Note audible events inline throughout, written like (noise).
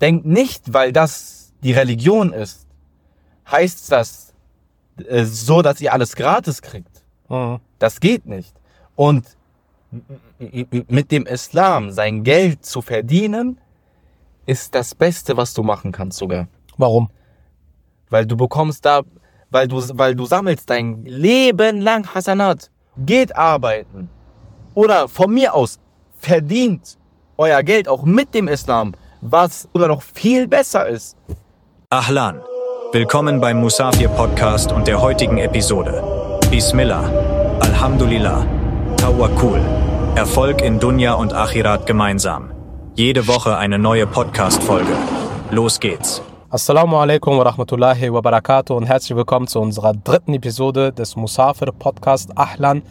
denkt nicht, weil das die Religion ist, heißt das äh, so, dass ihr alles gratis kriegt. Mhm. Das geht nicht. Und mit dem Islam sein Geld zu verdienen, ist das Beste, was du machen kannst sogar. Warum? Weil du bekommst da, weil du, weil du sammelst dein Leben lang Hasanat. Geht arbeiten. Oder von mir aus, verdient euer Geld auch mit dem Islam, was sogar noch viel besser ist. Ahlan. Willkommen beim Musafir Podcast und der heutigen Episode. Bismillah. Alhamdulillah. Tawakkul. Erfolg in Dunya und Akhirat gemeinsam. Jede Woche eine neue Podcast-Folge. Los geht's. Assalamu alaikum wa rahmatullahi wa barakatuh und herzlich willkommen zu unserer dritten Episode des Musafir Podcast Ahlan.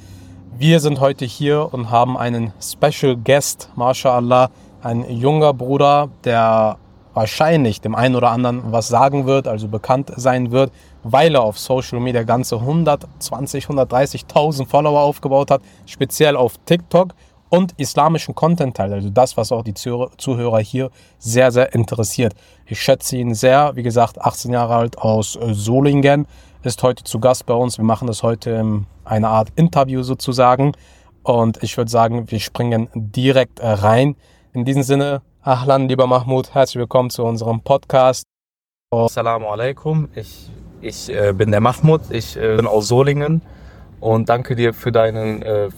Wir sind heute hier und haben einen Special Guest, MashaAllah, ein junger Bruder, der wahrscheinlich dem einen oder anderen was sagen wird, also bekannt sein wird, weil er auf Social Media ganze 120, 130.000 Follower aufgebaut hat, speziell auf TikTok und islamischen Content teilt, also das, was auch die Zuhörer hier sehr, sehr interessiert. Ich schätze ihn sehr, wie gesagt, 18 Jahre alt aus Solingen, ist heute zu Gast bei uns. Wir machen das heute in einer Art Interview sozusagen und ich würde sagen, wir springen direkt rein. In diesem Sinne, Ahlan, lieber Mahmoud, herzlich willkommen zu unserem Podcast. Assalamu alaikum, ich, ich äh, bin der Mahmoud, ich äh, bin aus Solingen und danke dir für, deinen, äh,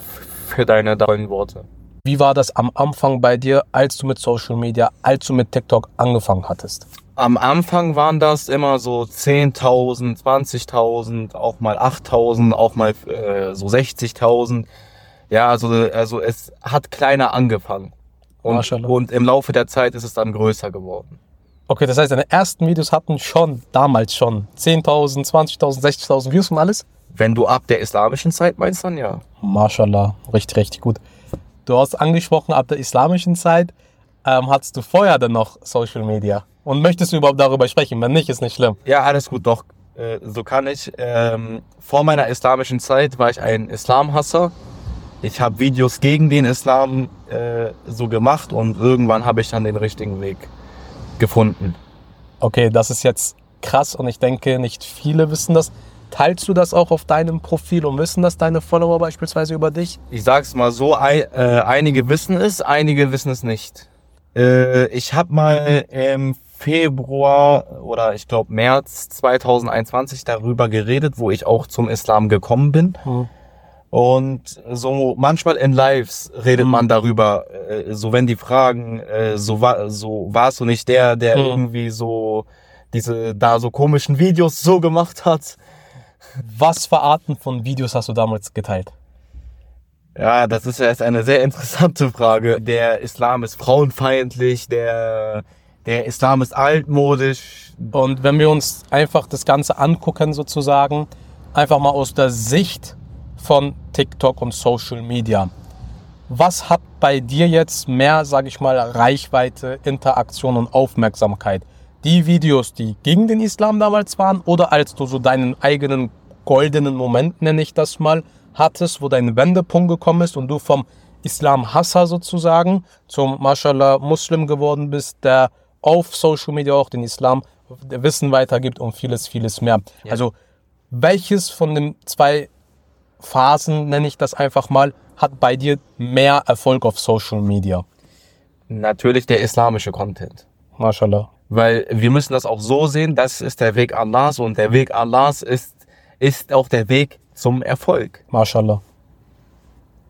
für deine tollen Worte. Wie war das am Anfang bei dir, als du mit Social Media, als du mit TikTok angefangen hattest? Am Anfang waren das immer so 10.000, 20.000, auch mal 8.000, auch mal äh, so 60.000. Ja, also, also es hat kleiner angefangen. Und, und im Laufe der Zeit ist es dann größer geworden. Okay, das heißt, deine ersten Videos hatten schon, damals schon, 10.000, 20.000, 60.000 Views und alles? Wenn du ab der islamischen Zeit meinst, dann ja. Mashallah, richtig, richtig gut. Du hast angesprochen, ab der islamischen Zeit ähm, hattest du vorher dann noch Social Media. Und möchtest du überhaupt darüber sprechen? Wenn nicht, ist nicht schlimm. Ja, alles gut, doch. Äh, so kann ich. Ähm, vor meiner islamischen Zeit war ich ein Islamhasser ich habe Videos gegen den Islam äh, so gemacht und irgendwann habe ich dann den richtigen Weg gefunden. Okay, das ist jetzt krass und ich denke, nicht viele wissen das. Teilst du das auch auf deinem Profil und wissen das deine Follower beispielsweise über dich? Ich sag's mal so, ein, äh, einige wissen es, einige wissen es nicht. Äh, ich habe mal im Februar oder ich glaube März 2021 darüber geredet, wo ich auch zum Islam gekommen bin. Hm. Und so manchmal in Lives redet mhm. man darüber, äh, so wenn die fragen, äh, so war so warst du nicht der, der mhm. irgendwie so diese da so komischen Videos so gemacht hat. Was für Arten von Videos hast du damals geteilt? Ja, das ist ja jetzt eine sehr interessante Frage. Der Islam ist frauenfeindlich, der der Islam ist altmodisch. Und wenn wir uns einfach das Ganze angucken sozusagen, einfach mal aus der Sicht von TikTok und Social Media. Was hat bei dir jetzt mehr, sage ich mal, Reichweite, Interaktion und Aufmerksamkeit? Die Videos, die gegen den Islam damals waren oder als du so deinen eigenen goldenen Moment, nenne ich das mal, hattest, wo dein Wendepunkt gekommen ist und du vom Islam-Hasser sozusagen zum Mashallah Muslim geworden bist, der auf Social Media auch den Islam Wissen weitergibt und vieles, vieles mehr. Ja. Also welches von den zwei Phasen, nenne ich das einfach mal, hat bei dir mehr Erfolg auf Social Media? Natürlich der islamische Content. Mashallah. Weil wir müssen das auch so sehen, das ist der Weg Allahs und der Weg Allahs ist, ist auch der Weg zum Erfolg. Mashallah.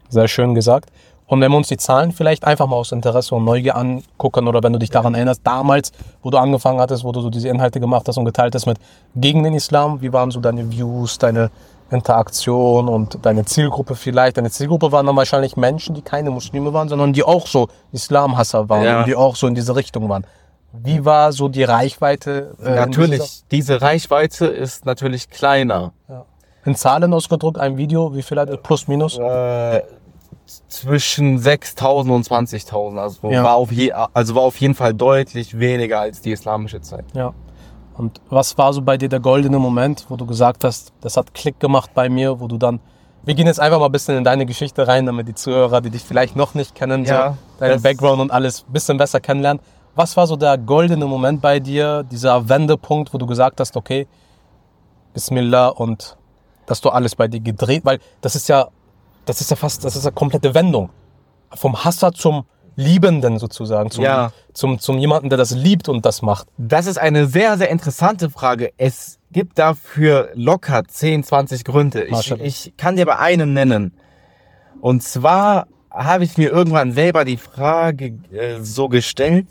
Sehr schön gesagt. Und wenn wir uns die Zahlen vielleicht einfach mal aus Interesse und Neugier angucken oder wenn du dich daran erinnerst, damals, wo du angefangen hattest, wo du so diese Inhalte gemacht hast und geteilt hast mit gegen den Islam, wie waren so deine Views, deine Interaktion und deine Zielgruppe vielleicht. Deine Zielgruppe waren dann wahrscheinlich Menschen, die keine Muslime waren, sondern die auch so Islamhasser waren ja. und die auch so in diese Richtung waren. Wie war so die Reichweite? Äh, natürlich, diese Reichweite ist natürlich kleiner. Ja. In Zahlen ausgedrückt, ein Video, wie viel hat es? Plus, minus? Äh, zwischen 6.000 und 20.000. Also, ja. war auf also war auf jeden Fall deutlich weniger als die islamische Zeit. Ja. Und was war so bei dir der goldene Moment, wo du gesagt hast, das hat Klick gemacht bei mir, wo du dann, wir gehen jetzt einfach mal ein bisschen in deine Geschichte rein, damit die Zuhörer, die dich vielleicht noch nicht kennen, ja, so deinen Background und alles ein bisschen besser kennenlernen. Was war so der goldene Moment bei dir, dieser Wendepunkt, wo du gesagt hast, okay, Bismillah und dass du alles bei dir gedreht, weil das ist ja, das ist ja fast, das ist eine komplette Wendung. Vom Hasser zum Liebenden sozusagen, zum, Ja. zum, zum jemanden, der das liebt und das macht. Das ist eine sehr, sehr interessante Frage. Es gibt dafür locker 10, 20 Gründe. Ich, ich kann dir aber einen nennen. Und zwar habe ich mir irgendwann selber die Frage äh, so gestellt,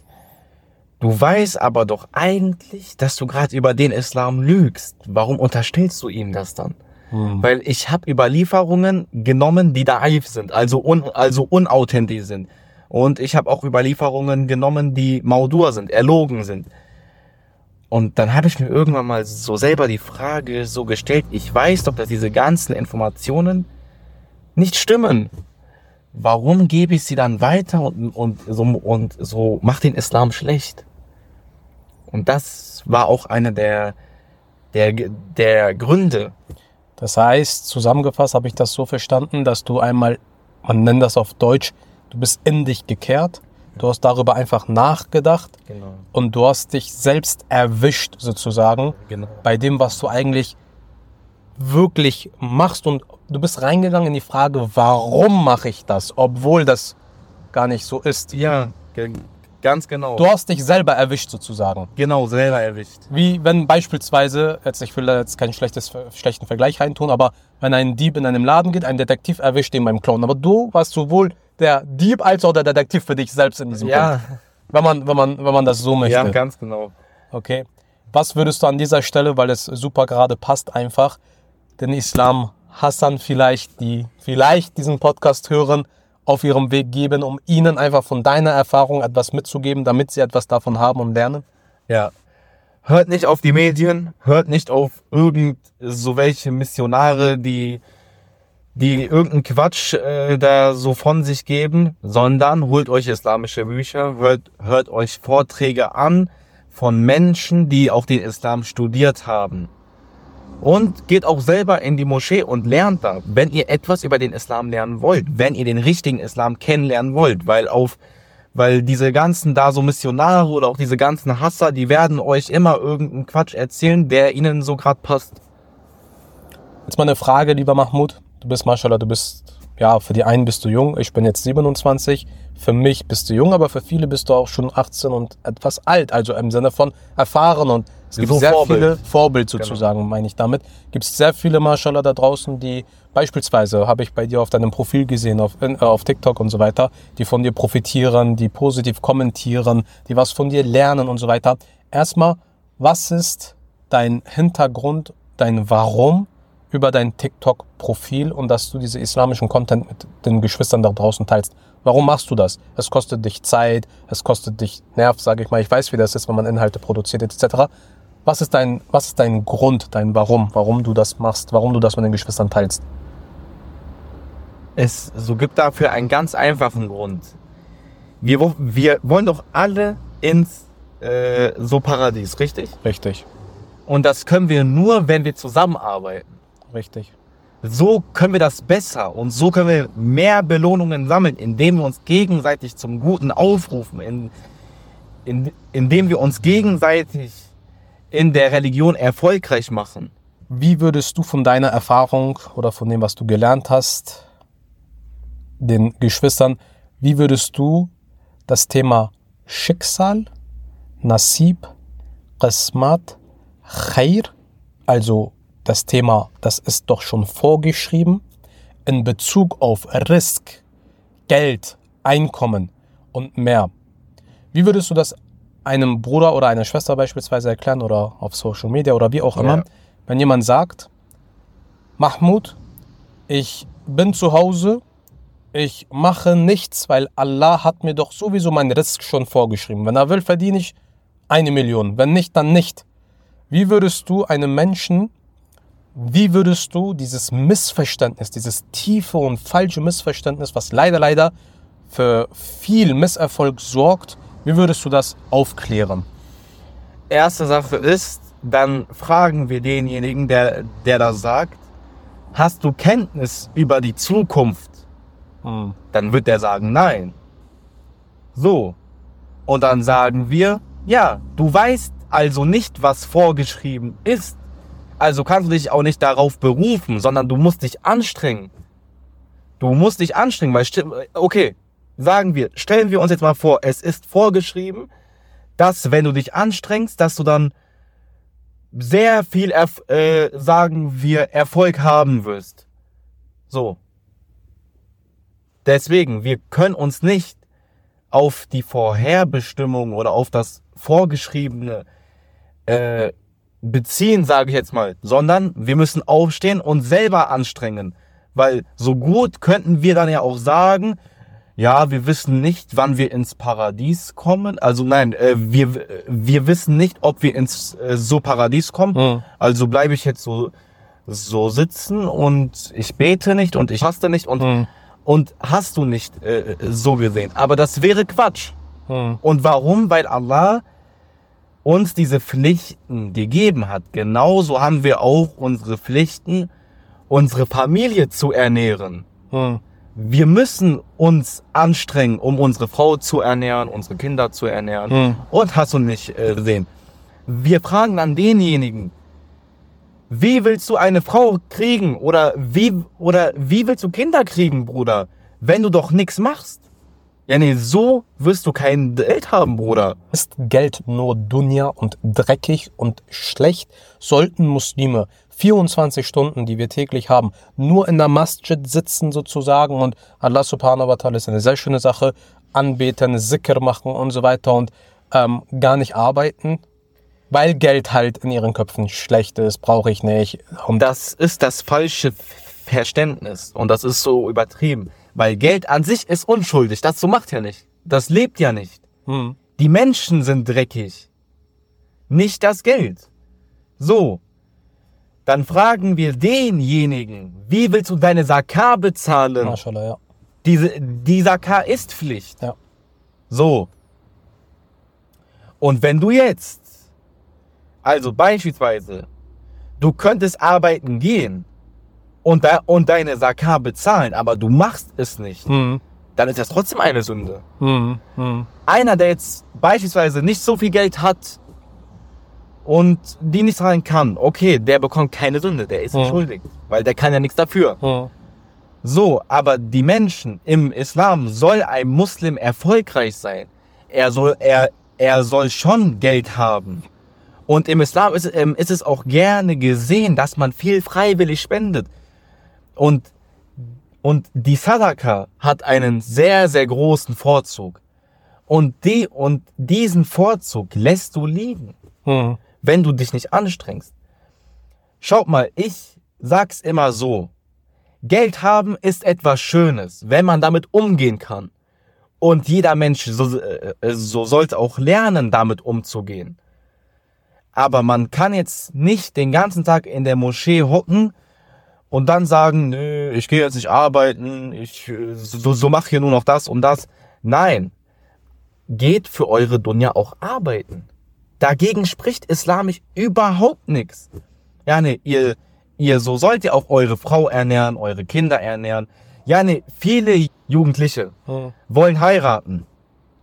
du weißt aber doch eigentlich, dass du gerade über den Islam lügst. Warum unterstellst du ihm das dann? Weil ich habe Überlieferungen genommen, die daif sind, also, un, also unauthentisch sind. Und ich habe auch Überlieferungen genommen, die maudur sind, erlogen sind. Und dann habe ich mir irgendwann mal so selber die Frage so gestellt, ich weiß doch, dass diese ganzen Informationen nicht stimmen. Warum gebe ich sie dann weiter und, und, so, und so macht den Islam schlecht? Und das war auch einer der, der, der Gründe. Das heißt, zusammengefasst habe ich das so verstanden, dass du einmal, man nennt das auf Deutsch, du bist in dich gekehrt, du hast darüber einfach nachgedacht Genau. und du hast dich selbst erwischt sozusagen Genau. bei dem, was du eigentlich wirklich machst und du bist reingegangen in die Frage, warum mache ich das, obwohl das gar nicht so ist. Ja, ganz genau. Du hast dich selber erwischt sozusagen. genau selber erwischt. Wie wenn beispielsweise, jetzt, ich will da jetzt keinen schlechtes, schlechten Vergleich reintun, aber wenn ein Dieb in einem Laden geht, ein Detektiv erwischt ihn beim Clown. Aber du warst sowohl der Dieb als auch der Detektiv für dich selbst in diesem Ja, Punkt. Wenn man, wenn man, wenn man das so möchte. ja, ganz genau. Okay. Was würdest du an dieser Stelle, weil es super gerade passt, einfach den Islam Hassan vielleicht, die vielleicht diesen Podcast hören, auf ihrem Weg geben, um ihnen einfach von deiner Erfahrung etwas mitzugeben, damit sie etwas davon haben und lernen? Ja. Hört nicht auf die Medien, hört nicht auf irgend so welche Missionare, die die irgendeinen Quatsch äh, da so von sich geben, sondern holt euch islamische Bücher, hört, hört euch Vorträge an von Menschen, die auch den Islam studiert haben. Und geht auch selber in die Moschee und lernt da, wenn ihr etwas über den Islam lernen wollt, wenn ihr den richtigen Islam kennenlernen wollt, weil auf, weil diese ganzen da so Missionare oder auch diese ganzen Hasser, die werden euch immer irgendeinen Quatsch erzählen, der ihnen so grad passt. Jetzt mal eine Frage, lieber Mahmoud. Du bist, Mashallah, du bist, ja, für die einen bist du jung. Ich bin jetzt 27. Für mich bist du jung, aber für viele bist du auch schon 18 und etwas alt. Also im Sinne von erfahren und es gibt So sehr Vorbild. viele Vorbild sozusagen, meine ich damit. Gibt es sehr viele, Mashallah, da draußen, die beispielsweise, habe ich bei dir auf deinem Profil gesehen, auf, äh, auf TikTok und so weiter, die von dir profitieren, die positiv kommentieren, die was von dir lernen und so weiter. Erstmal, was ist dein Hintergrund, dein Warum über dein TikTok-Profil und dass du diese islamischen Content mit den Geschwistern da draußen teilst. Warum machst du das? Es kostet dich Zeit, es kostet dich Nerv, sage ich mal. Ich weiß, wie das ist, wenn man Inhalte produziert etc. Was ist dein, was ist dein Grund, dein Warum, warum du das machst, warum du das mit den Geschwistern teilst? Es so gibt dafür einen ganz einfachen Grund. Wir, wir wollen doch alle ins äh, so Paradies, richtig? Richtig, Und das können wir nur, wenn wir zusammenarbeiten. Richtig. So können wir das besser und so können wir mehr Belohnungen sammeln, indem wir uns gegenseitig zum Guten aufrufen, in, in, indem wir uns gegenseitig in der Religion erfolgreich machen. Wie würdest du von deiner Erfahrung oder von dem, was du gelernt hast, den Geschwistern, wie würdest du das Thema Schicksal, Nasib, Qismat, Khair, also das Thema, das ist doch schon vorgeschrieben, in Bezug auf Risk, Geld, Einkommen und mehr. Wie würdest du das einem Bruder oder einer Schwester beispielsweise erklären oder auf Social Media oder wie auch immer, Ja. wenn jemand sagt, Mahmoud, ich bin zu Hause, ich mache nichts, weil Allah hat mir doch sowieso meinen Risk schon vorgeschrieben. Wenn er will, verdiene ich eine Million. Wenn nicht, dann nicht. Wie würdest du einem Menschen, wie würdest du dieses Missverständnis, dieses tiefe und falsche Missverständnis, was leider, leider für viel Misserfolg sorgt, wie würdest du das aufklären? Erste Sache ist, dann fragen wir denjenigen, der, der das sagt, hast du Kenntnis über die Zukunft? Hm. Dann wird der sagen, nein. So. Und dann sagen wir, ja, du weißt also nicht, was vorgeschrieben ist. Also kannst du dich auch nicht darauf berufen, sondern du musst dich anstrengen. Du musst dich anstrengen, weil, okay, sagen wir, stellen wir uns jetzt mal vor, es ist vorgeschrieben, dass wenn du dich anstrengst, dass du dann sehr viel, Erf äh, sagen wir, Erfolg haben wirst. So. Deswegen, wir können uns nicht auf die Vorherbestimmung oder auf das Vorgeschriebene äh, beziehen, sage ich jetzt mal, sondern wir müssen aufstehen und selber anstrengen. Weil so gut könnten wir dann ja auch sagen, ja, wir wissen nicht, wann wir ins Paradies kommen. Also nein, äh, wir, wir wissen nicht, ob wir ins äh, so Paradies kommen. Mhm. Also bleibe ich jetzt so, so sitzen und ich bete nicht und ich haste nicht und, Mhm. und hast du nicht äh, so gesehen. Aber das wäre Quatsch. Mhm. Und warum? Weil Allah uns diese Pflichten gegeben hat. Genauso haben wir auch unsere Pflichten, unsere Familie zu ernähren. Mhm. Wir müssen uns anstrengen, um unsere Frau zu ernähren, unsere Kinder zu ernähren. Mhm. Und hast du nicht äh, gesehen. Wir fragen dann denjenigen, wie willst du eine Frau kriegen oder wie oder wie willst du Kinder kriegen, Bruder, wenn du doch nichts machst? Ja, nee, so wirst du kein Geld haben, Bruder. Ist Geld nur Dunja und dreckig und schlecht? Sollten Muslime 24 Stunden, die wir täglich haben, nur in der Masjid sitzen sozusagen und Allah subhanahu wa ta'ala ist eine sehr schöne Sache, anbeten, Zikr machen und so weiter und ähm, gar nicht arbeiten? Weil Geld halt in ihren Köpfen schlecht ist, brauche ich nicht. Und Das ist das falsche Verständnis und das ist so übertrieben, weil Geld an sich ist unschuldig, das so macht ja nicht. Das lebt ja nicht. hm, Die Menschen sind dreckig, nicht das Geld. So, dann fragen wir denjenigen, wie willst du deine Zakah bezahlen? Mashallah, ja. Diese, die Zakah ist Pflicht. Ja. So. Und wenn du jetzt, also beispielsweise, du könntest arbeiten gehen und, da, und deine Zakah bezahlen, aber du machst es nicht, Hm, dann ist das trotzdem eine Sünde. hm, hm, Einer, der jetzt beispielsweise nicht so viel Geld hat und die nicht zahlen kann, okay, der bekommt keine Sünde, der ist nicht Mhm. schuldig, weil der kann ja nichts dafür. hm, So, aber die Menschen im Islam soll ein Muslim erfolgreich sein. Er soll, er, er soll schon Geld haben. Und im Islam ist, ähm, ist es auch gerne gesehen, dass man viel freiwillig spendet. Und, und die Sadaka hat einen sehr, sehr großen Vorzug. Und die, und diesen Vorzug lässt du liegen hm, wenn du dich nicht anstrengst. Schaut mal, ich sag's immer so. Geld haben ist etwas Schönes, wenn man damit umgehen kann. Und jeder Mensch so, äh, so sollte auch lernen, damit umzugehen. Aber man kann jetzt nicht den ganzen Tag in der Moschee hocken und dann sagen, nö, ich gehe jetzt nicht arbeiten, ich äh, so, so mache hier nur noch das und das. Nein, geht für eure Dunja auch arbeiten. Dagegen spricht islamisch überhaupt nichts. Ja, ne, ihr, ihr, so sollt ihr auch eure Frau ernähren, eure Kinder ernähren. Ja, ne, viele Jugendliche hm, wollen heiraten.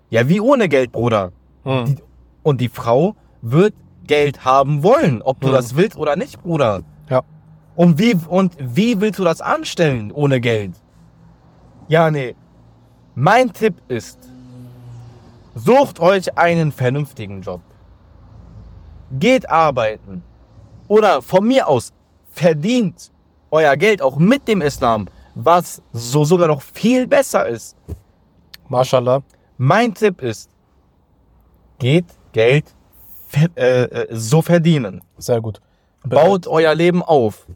Ja, wie ohne Geld, Bruder. hm. Die, und die Frau wird Geld haben wollen, ob du Mhm. das willst oder nicht, Bruder. Ja. Und wie, und wie willst du das anstellen ohne Geld? Ja, nee. Mein Tipp ist, sucht euch einen vernünftigen Job. Geht arbeiten. Oder von mir aus, verdient euer Geld auch mit dem Islam, was so sogar noch viel besser ist. Mashallah. Mein Tipp ist, geht Geld äh, äh, so verdienen. Sehr gut. Baut euer Leben auf.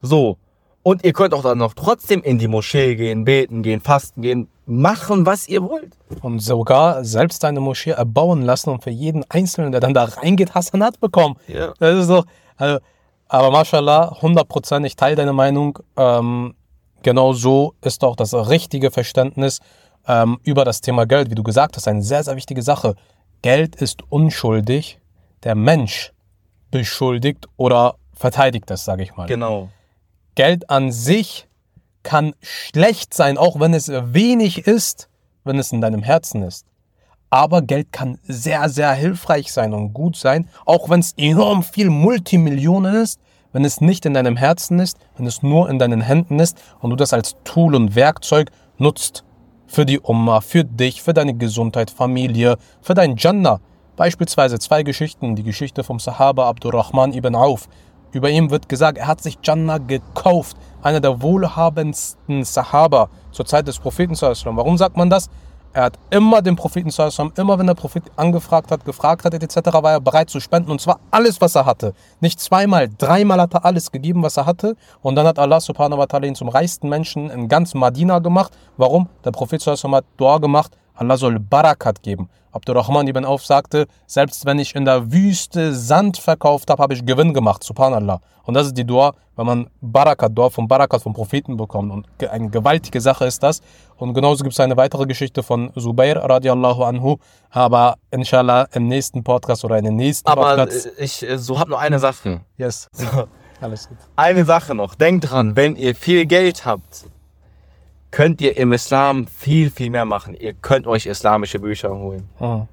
So. Und ihr könnt auch dann noch trotzdem in die Moschee gehen, beten gehen, fasten gehen, machen, was ihr wollt. Und sogar selbst eine Moschee erbauen lassen und für jeden Einzelnen, der dann da reingeht, Hasanat bekommen. Ja. Das ist doch, also, aber mashallah, 100%, ich teile deine Meinung. Ähm, genau so ist auch das richtige Verständnis ähm, über das Thema Geld, wie du gesagt hast, eine sehr, sehr wichtige Sache. Geld ist unschuldig, der Mensch beschuldigt oder verteidigt es, sage ich mal. Genau. Geld an sich kann schlecht sein, auch wenn es wenig ist, wenn es in deinem Herzen ist. Aber Geld kann sehr, sehr hilfreich sein und gut sein, auch wenn es enorm viel Multimillionen ist, wenn es nicht in deinem Herzen ist, wenn es nur in deinen Händen ist und du das als Tool und Werkzeug nutzt für die Umma, für dich, für deine Gesundheit, Familie, für dein Jannah. Beispielsweise zwei Geschichten, die Geschichte vom Sahaba Abdurrahman ibn Auf. Über ihn wird gesagt, er hat sich Jannah gekauft, einer der wohlhabendsten Sahaba zur Zeit des Propheten. Warum sagt man das? Er hat immer den Propheten, immer wenn der Prophet angefragt hat, gefragt hat, etc., war er bereit zu spenden und zwar alles, was er hatte. Nicht zweimal, dreimal hat er alles gegeben, was er hatte und dann hat Allah subhanahu wa ta'ala ihn zum reichsten Menschen in ganz Madina gemacht. Warum? Der Prophet hat Dua gemacht, Allah soll Barakat geben. Abdurrahman ibn Auf sagte, selbst wenn ich in der Wüste Sand verkauft habe, habe ich Gewinn gemacht, subhanallah. Und das ist die Dua, wenn man Barakat, Dua vom Barakat vom Propheten bekommt. Und eine gewaltige Sache ist das. Und genauso gibt es eine weitere Geschichte von Zubair radiallahu anhu. Aber inshallah im nächsten Podcast oder in den nächsten Aber Podcast. äh, ich äh, so hab nur eine Sache. Yes. So, Alles gut. eine Sache noch. Denkt dran, wenn ihr viel Geld habt, könnt ihr im Islam viel, viel mehr machen. Ihr könnt euch islamische Bücher holen. Mhm.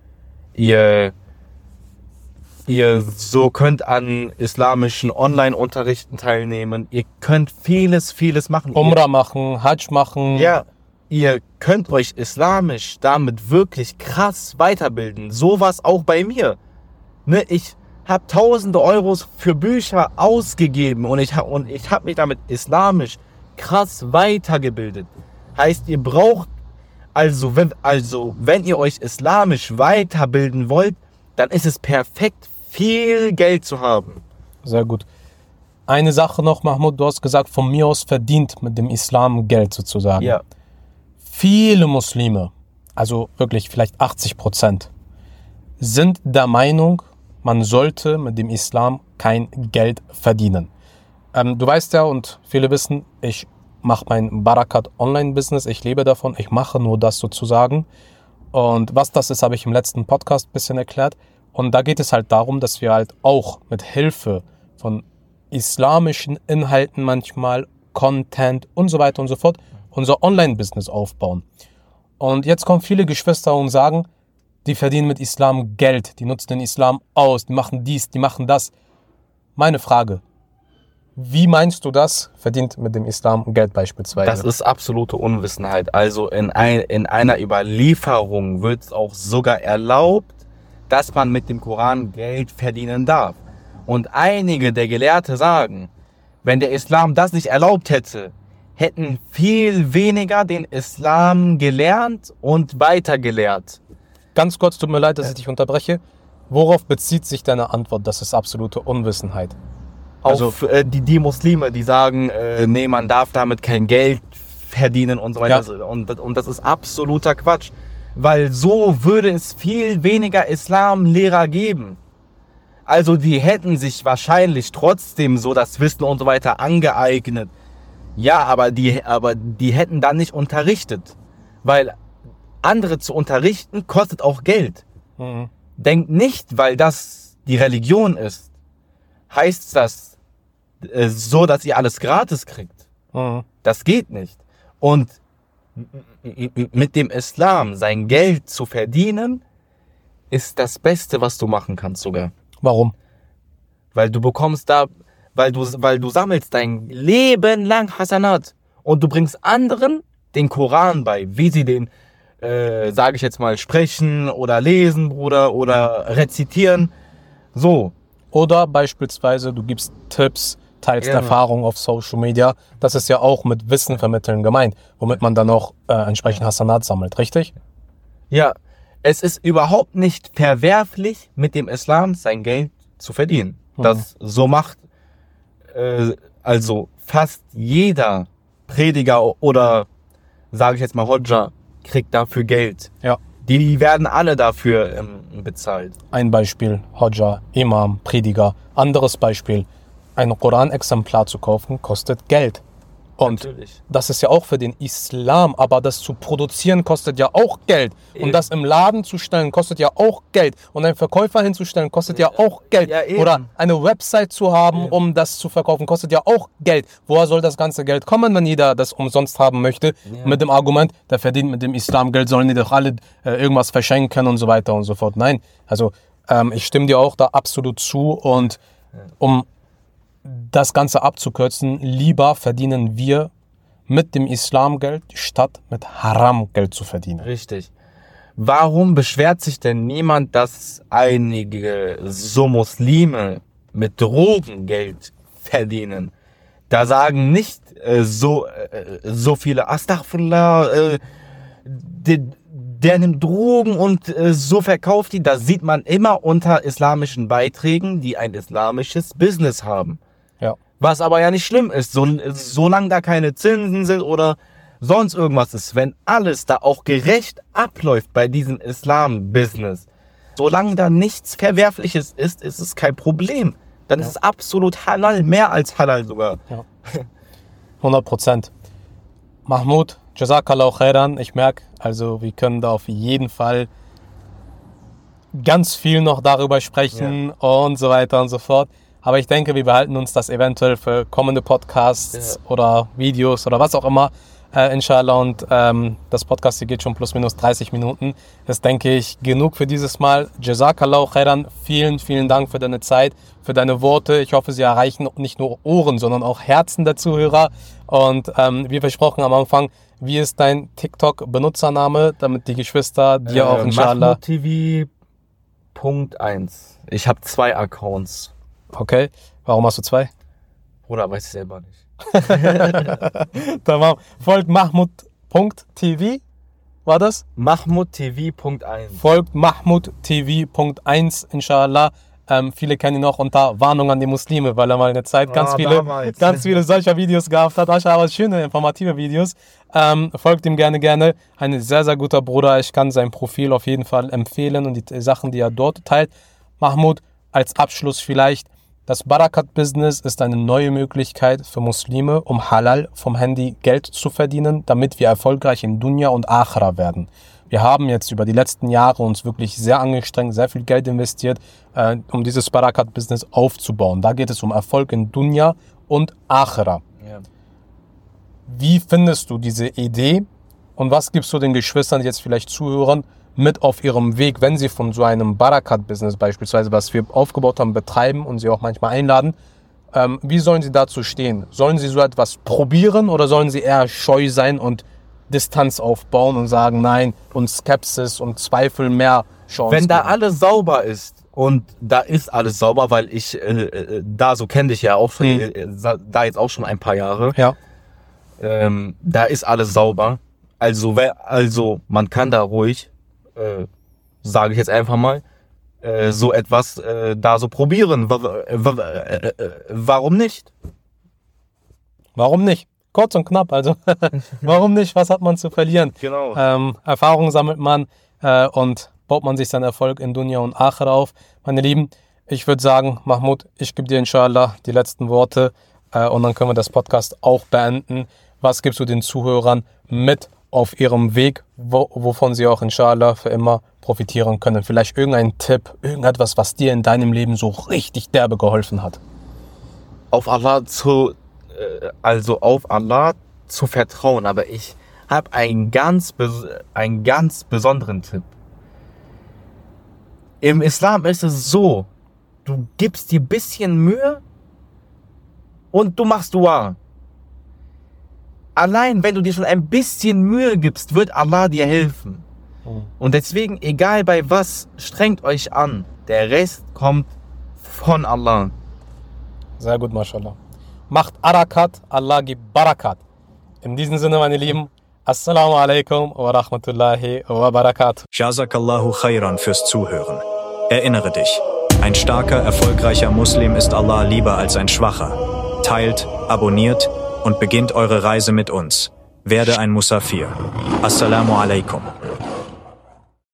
Ihr, ihr so könnt an islamischen Online-Unterrichten teilnehmen. Ihr könnt vieles, vieles machen. Umrah machen, Hajj machen. Ihr, ja, ihr könnt euch islamisch damit wirklich krass weiterbilden. Sowas auch bei mir. Ne, ich habe tausende Euros für Bücher ausgegeben und ich und ich habe mich damit islamisch krass weitergebildet. Heißt, ihr braucht also wenn also wenn ihr euch islamisch weiterbilden wollt, dann ist es perfekt viel Geld zu haben. Sehr gut. Eine Sache noch, Mahmoud, du hast gesagt, von mir aus verdient mit dem Islam Geld sozusagen. Ja. Viele Muslime, also wirklich vielleicht 80 Prozent, sind der Meinung, man sollte mit dem Islam kein Geld verdienen. Ähm, du weißt ja und viele wissen, ich mache mein Barakat Online-Business, ich lebe davon, ich mache nur das sozusagen. Und was das ist, habe ich im letzten Podcast ein bisschen erklärt. Und da geht es halt darum, dass wir halt auch mit Hilfe von islamischen Inhalten manchmal, Content und so weiter und so fort, unser Online-Business aufbauen. Und jetzt kommen viele Geschwister und sagen, die verdienen mit Islam Geld, die nutzen den Islam aus, die machen dies, die machen das. Meine Frage, wie meinst du das, verdient mit dem Islam Geld beispielsweise? Das ist absolute Unwissenheit. Also in, ein, in einer Überlieferung wird es auch sogar erlaubt, dass man mit dem Koran Geld verdienen darf. Und einige der Gelehrte sagen, wenn der Islam das nicht erlaubt hätte, hätten viel weniger den Islam gelernt und weitergelehrt. Ganz kurz, tut mir leid, dass ich dich unterbreche. Worauf bezieht sich deine Antwort? Das ist absolute Unwissenheit. Also äh, die, die Muslime, die sagen, äh, nee, man darf damit kein Geld verdienen und so weiter. Ja. Und, und das ist absoluter Quatsch. Weil so würde es viel weniger Islamlehrer geben. Also die hätten sich wahrscheinlich trotzdem so das Wissen und so weiter angeeignet. Ja, aber die, aber die hätten dann nicht unterrichtet. Weil andere zu unterrichten kostet auch Geld. Mhm. Denkt nicht, weil das die Religion ist, heißt das äh, so, dass ihr alles gratis kriegt. Mhm. Das geht nicht. Und mit dem Islam sein Geld zu verdienen, ist das Beste, was du machen kannst sogar. Warum? Weil du bekommst da, weil du, weil du sammelst dein Leben lang Hasanat. Und du bringst anderen den Koran bei, wie sie den, äh, sage ich jetzt mal, sprechen oder lesen, Bruder, oder rezitieren. So. Oder beispielsweise, du gibst Tipps, teilst Genau. Erfahrungen auf Social Media. Das ist ja auch mit Wissen vermitteln gemeint, womit man dann auch äh, entsprechend Hasanat sammelt, richtig? Ja, es ist überhaupt nicht verwerflich, mit dem Islam sein Geld zu verdienen. Das so macht äh, also fast jeder Prediger oder sage ich jetzt mal Hodja kriegt dafür Geld. Ja. Die werden alle dafür ähm, bezahlt. Ein Beispiel, Hodja, Imam, Prediger. Anderes Beispiel, ein Koran-Exemplar zu kaufen, kostet Geld. Und Natürlich. das ist ja auch für den Islam, aber das zu produzieren kostet ja auch Geld. Und Eben. das im Laden zu stellen kostet ja auch Geld. Und einen Verkäufer hinzustellen kostet ja, auch Geld. Ja, eben. Oder eine Website zu haben, um das zu verkaufen, kostet ja auch Geld. Woher soll das ganze Geld kommen, wenn jeder das umsonst haben möchte? Mit dem Argument, der verdient mit dem Islam Geld, sollen die doch alle äh, irgendwas verschenken und so weiter und so fort. Nein, also ähm, ich stimme dir auch da absolut zu und um das Ganze abzukürzen, lieber verdienen wir mit dem Islam Geld, statt mit Haram Geld zu verdienen. Richtig. Warum beschwert sich denn niemand, dass einige so Muslime mit Drogen Geld verdienen? Da sagen nicht äh, so äh, so viele Astaghfirullah, äh, der, der nimmt Drogen und äh, so verkauft die. Das sieht man immer unter islamischen Beiträgen, die ein islamisches Business haben. Ja. Was aber ja nicht schlimm ist, so, solange da keine Zinsen sind oder sonst irgendwas ist, wenn alles da auch gerecht abläuft bei diesem Islam-Business, solange da nichts Verwerfliches ist, ist es kein Problem. Dann ist es absolut halal, mehr als halal sogar. 100 Prozent. Mahmoud, Jazakallah khairan. Ich merke, also wir können da auf jeden Fall ganz viel noch darüber sprechen und so weiter und so fort. Aber ich denke, wir behalten uns das eventuell für kommende Podcasts oder Videos oder was auch immer. Äh, inshallah. Und ähm, das Podcast hier geht schon plus minus 30 Minuten. Das denke ich genug für dieses Mal. Jazakallah khairan. Vielen, vielen Dank für deine Zeit, für deine Worte. Ich hoffe, sie erreichen nicht nur Ohren, sondern auch Herzen der Zuhörer. Und ähm, wie versprochen am Anfang, wie ist dein TikTok-Benutzername, damit die Geschwister dir auch inshallah. TV Punkt 1. Ich habe zwei Accounts. Okay, warum hast du zwei? Bruder, weiß ich selber nicht. (laughs) Tamam. Folgt Mahmud.tv, war das? Mahmoud TV Punkt 1. Folgt Mahmud TV.1, inshallah. Ähm, viele kennen ihn auch unter Warnung an die Muslime, weil er mal eine Zeit ganz Ah, viele, damals. ganz viele solcher Videos gehabt hat. Ascha, aber schöne, informative Videos. Ähm, folgt ihm gerne, gerne. Ein sehr, sehr guter Bruder. Ich kann sein Profil auf jeden Fall empfehlen und die Sachen, die er dort teilt. Mahmoud, als Abschluss vielleicht. Das Barakat-Business ist eine neue Möglichkeit für Muslime, um halal vom Handy Geld zu verdienen, damit wir erfolgreich in Dunya und Akhira werden. Wir haben jetzt über die letzten Jahre uns wirklich sehr angestrengt, sehr viel Geld investiert, äh, um dieses Barakat-Business aufzubauen. Da geht es um Erfolg in Dunya und Akhira. Ja. Wie findest du diese Idee und was gibst du den Geschwistern, die jetzt vielleicht zuhören, mit auf ihrem Weg, wenn sie von so einem Barakat-Business beispielsweise, was wir aufgebaut haben, betreiben und sie auch manchmal einladen? Ähm, wie sollen sie dazu stehen? Sollen sie so etwas probieren oder sollen sie eher scheu sein und Distanz aufbauen und sagen, nein, und Skepsis und Zweifel mehr Chancen? Wenn da alles sauber ist und da ist alles sauber, weil ich äh, äh, da so kenne dich ja auch schon, Mhm. da jetzt auch schon ein paar Jahre. Ja, Ähm, da ist alles sauber. Also, also man kann da ruhig, äh, sage ich jetzt einfach mal, äh, so etwas äh, da so probieren. Äh, warum nicht? warum nicht? Kurz und knapp, also (laughs) warum nicht? Was hat man zu verlieren? Genau. Ähm, Erfahrung sammelt man äh, und baut man sich seinen Erfolg in Dunya und Akhira auf. Meine Lieben, ich würde sagen, Mahmoud, ich gebe dir inshallah die letzten Worte und dann können wir das Podcast auch beenden. Was gibst du den Zuhörern mit auf ihrem Weg, wo, wovon sie auch inshallah für immer profitieren können? Vielleicht irgendein Tipp, irgendetwas, was dir in deinem Leben so richtig derbe geholfen hat. auf Allah zu, äh, also auf Allah zu vertrauen. Aber ich habe einen ganz, einen ganz besonderen Tipp. Im Islam ist es so, du gibst dir bisschen Mühe und du machst Dua. Allein wenn du dir schon ein bisschen Mühe gibst, wird Allah dir helfen. Und deswegen, egal bei was, strengt euch an. Der Rest kommt von Allah. Sehr gut, mashallah. Macht Arakat, Allah gibt Barakat. In diesem Sinne, meine Lieben, Assalamu alaikum wa rahmatullahi wa barakatuh. Jazakallahu khairan fürs Zuhören. Erinnere dich, ein starker, erfolgreicher Muslim ist Allah lieber als ein schwacher. Teilt, abonniert und beginnt eure Reise mit uns. Werde ein Musafir. Assalamu alaikum.